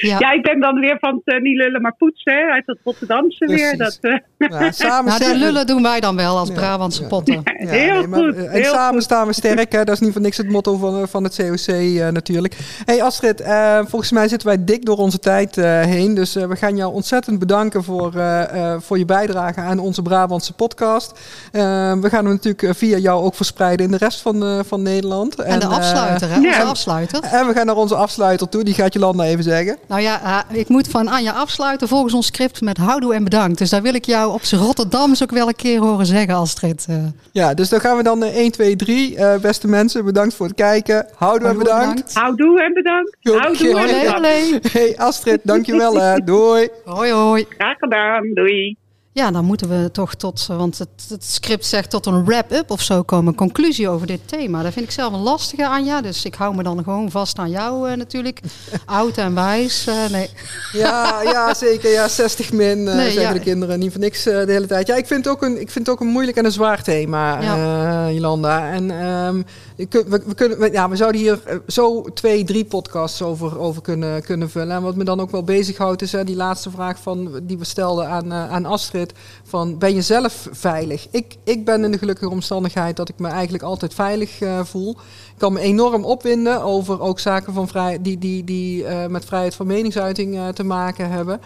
ja. ja. ik ben dan weer van het uh, niet lullen maar poetsen hè, uit het Rotterdamse weer. Dat, uh... ja, samen nou, de lullen doen wij dan wel als Brabantse potten. heel goed. En samen staan we sterk. Hè. Dat is niet voor niks het motto van, van het COC natuurlijk. hey Astrid, volgens mij zitten wij dik door onze tijd heen. Dus we gaan jou ontzettend bedanken bedanken voor, uh, voor je bijdrage aan onze Brabantse podcast. Uh, we gaan hem natuurlijk via jou ook verspreiden in de rest van, van Nederland. En, de afsluiter, hè? Onze afsluiter. En we gaan naar onze afsluiter toe. Die gaat je land even zeggen. Nou ja, ik moet van Anja afsluiten volgens ons script met houdoe en bedankt. Dus daar wil ik jou op z'n Rotterdams ook wel een keer horen zeggen, Astrid. Ja, dus dan gaan we dan 1, 2, 3. beste mensen, bedankt voor het kijken. Houdoe, en bedankt. Houdoe en bedankt. Houdoe en bedankt. Hey Astrid, dankjewel. Doei. Hoi, hoi. Graag gedaan. Doei. Ja, dan moeten we toch tot, want het, het script zegt tot een wrap-up of zo komen, een conclusie over dit thema. Dat vind ik zelf een lastige, Anja. Dus ik hou me dan gewoon vast aan jou uh, natuurlijk. Oud en wijs, uh, nee. Ja, ja, zeker. Ja, 60 min uh, nee, zeggen de kinderen. Niet voor niks de hele tijd. Ja, ik vind het ook een, ik vind het ook een moeilijk en een zwaar thema, ja. Jolanda. En um, we, we, kunnen, ja, we zouden hier zo twee, drie podcasts over, over kunnen, kunnen vullen. En wat me dan ook wel bezighoudt is die laatste vraag van, die we stelden aan, aan Astrid van ben je zelf veilig? Ik, ik ben in de gelukkige omstandigheid dat ik me eigenlijk altijd veilig uh, voel. Ik kan me enorm opwinden over ook zaken van vrij, die, die, die met vrijheid van meningsuiting te maken hebben.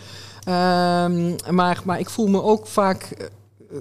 Um, maar, maar ik voel me ook vaak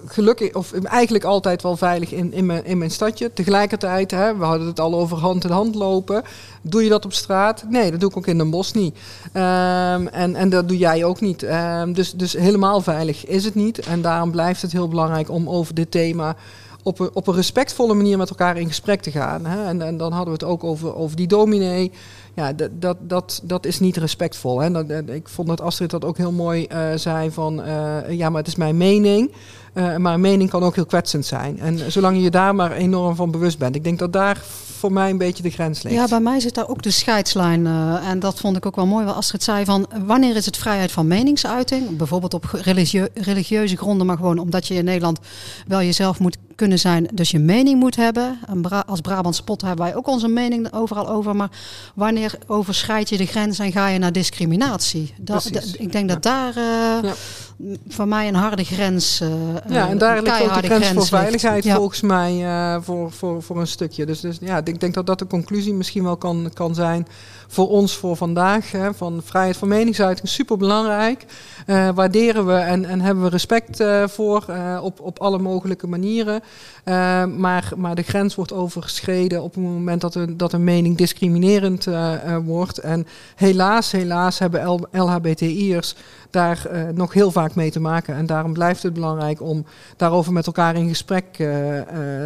gelukkig, of eigenlijk altijd wel veilig in, in, mijn, in mijn stadje. Tegelijkertijd, hè, we hadden het al over hand in hand lopen. Doe je dat op straat? Nee, dat doe ik ook in Den Bosch niet. Um, en, en dat doe jij ook niet. Um, dus, dus helemaal veilig is het niet. En daarom blijft het heel belangrijk om over dit thema op een, op een respectvolle manier met elkaar in gesprek te gaan. Hè? En, en dan hadden we het ook over, over die dominee. Ja, dat, dat, dat, dat is niet respectvol. Hè? Dat, ik vond dat Astrid dat ook heel mooi uh, zei van... Uh, ja, maar het is mijn mening. Maar een mening kan ook heel kwetsend zijn. En zolang je je daar maar enorm van bewust bent. Ik denk dat daar voor mij een beetje de grens ligt. Ja, bij mij zit daar ook de scheidslijn. Uh, en dat vond ik ook wel mooi wat Astrid zei van wanneer is het vrijheid van meningsuiting? Bijvoorbeeld op religieuze gronden, maar gewoon omdat je in Nederland wel jezelf moet kunnen zijn, dus je mening moet hebben. als Brabant Spot hebben wij ook onze mening overal over. Maar wanneer overschrijd je de grens en ga je naar discriminatie? Dat, ik denk dat daar uh, ja. Voor mij een harde grens. Uh, ja, en daar ligt ook de grens, voor veiligheid volgens mij uh, voor, voor, voor een stukje. Dus, dus ja, ik denk dat dat de conclusie misschien wel kan, kan zijn voor ons voor vandaag. Hè, van vrijheid van meningsuiting, super belangrijk. Uh, waarderen we en, en hebben we respect uh, voor uh, op, op alle mogelijke manieren. maar, maar de grens wordt overschreden op het moment dat een, dat een mening discriminerend wordt. En helaas, helaas hebben LHBTI'ers daar nog heel vaak mee te maken. En daarom blijft het belangrijk om daarover met elkaar in gesprek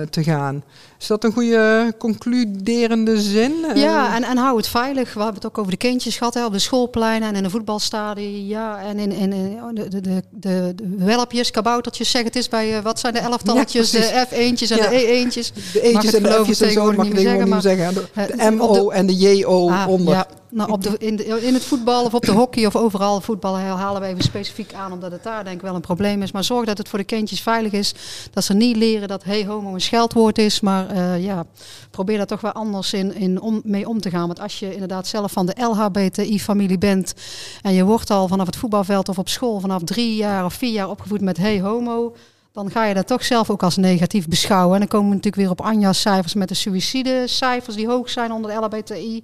te gaan. Is dat een goede concluderende zin? Ja, en, en hou het veilig. We hebben het ook over de kindjes gehad, hè, op de schoolpleinen en in de voetbalstadion. Ja, en in, in, in de, de, de, de, welpjes, kaboutertjes, zeg het is bij, wat zijn de elftalletjes, ja, de F1'tjes en ja. de E1'tjes. De e'tjes en de F'jes tegenwoordig mag ik niet meer zeggen. De, de MO en de JO ah, onder. Nou, op in, in het voetbal of op de hockey of overal voetballen halen we even specifiek aan, omdat het daar denk ik wel een probleem is. Maar zorg dat het voor de kindjes veilig is. Dat ze niet leren dat hey homo een scheldwoord is. Maar uh, ja, probeer daar toch wel anders in, in om, mee om te gaan. Want als je inderdaad zelf van de LHBTI-familie bent en je wordt al vanaf het voetbalveld of op school vanaf drie jaar of vier jaar opgevoed met hey homo dan ga je dat toch zelf ook als negatief beschouwen. En dan komen we natuurlijk weer op Anja's cijfers met de suïcidecijfers die hoog zijn onder de LHBTI.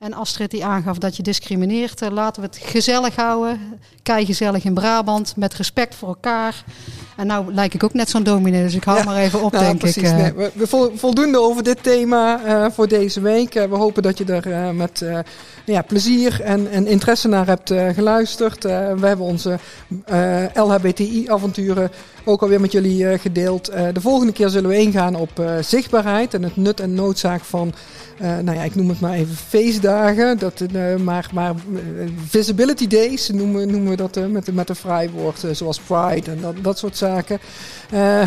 En Astrid die aangaf dat je discrimineert. Uh, laten we het gezellig houden. Kei gezellig in Brabant. Met respect voor elkaar. En nou lijk ik ook net zo'n dominee. Dus ik hou maar even op, nou, denk precies, ik. Uh. Nee, we, we voldoende over dit thema uh, voor deze week. we hopen dat je er met ja, plezier en, en, interesse naar hebt geluisterd. we hebben onze LHBTI-avonturen ook alweer met jullie gedeeld. de volgende keer zullen we ingaan op zichtbaarheid. En het nut en noodzaak van nou ja, ik noem het maar even feestdagen. Dat, maar maar visibility days noemen, noemen we dat met, met een vrij woord, zoals pride en dat, dat soort zaken.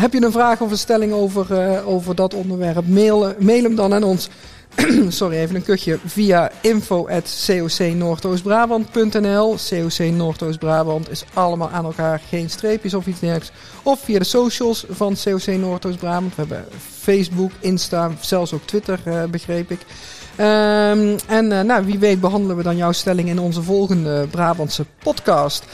Heb je een vraag of een stelling over, over dat onderwerp? Mail, mail hem dan aan ons. sorry, even een kuchje. Via info.cocnoordoostbrabant.nl COC Noordoost-Brabant is allemaal aan elkaar. Geen streepjes of iets dergelijks. Of via de socials van COC Noordoost-Brabant. We hebben Facebook, Insta, zelfs ook Twitter, begreep ik. Um, en nou, wie weet behandelen we dan jouw stelling in onze volgende Brabantse podcast.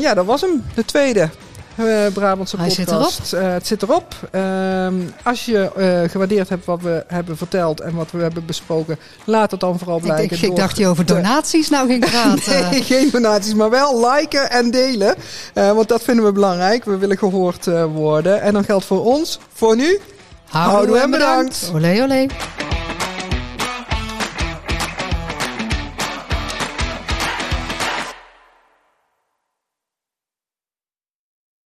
Ja, dat was hem. De tweede. Uh, Brabantse Hij podcast. Zit erop. Uh, het zit erop. Uh, als je uh, gewaardeerd hebt wat we hebben verteld en wat we hebben besproken, laat het dan vooral blijken. Ik, ik dacht je over donaties nou ging praten. nee, geen donaties, maar wel liken en delen. want dat vinden we belangrijk. We willen gehoord worden. En dan geldt voor ons, voor nu, Houdoe en bedankt. bedankt. Olé, olé.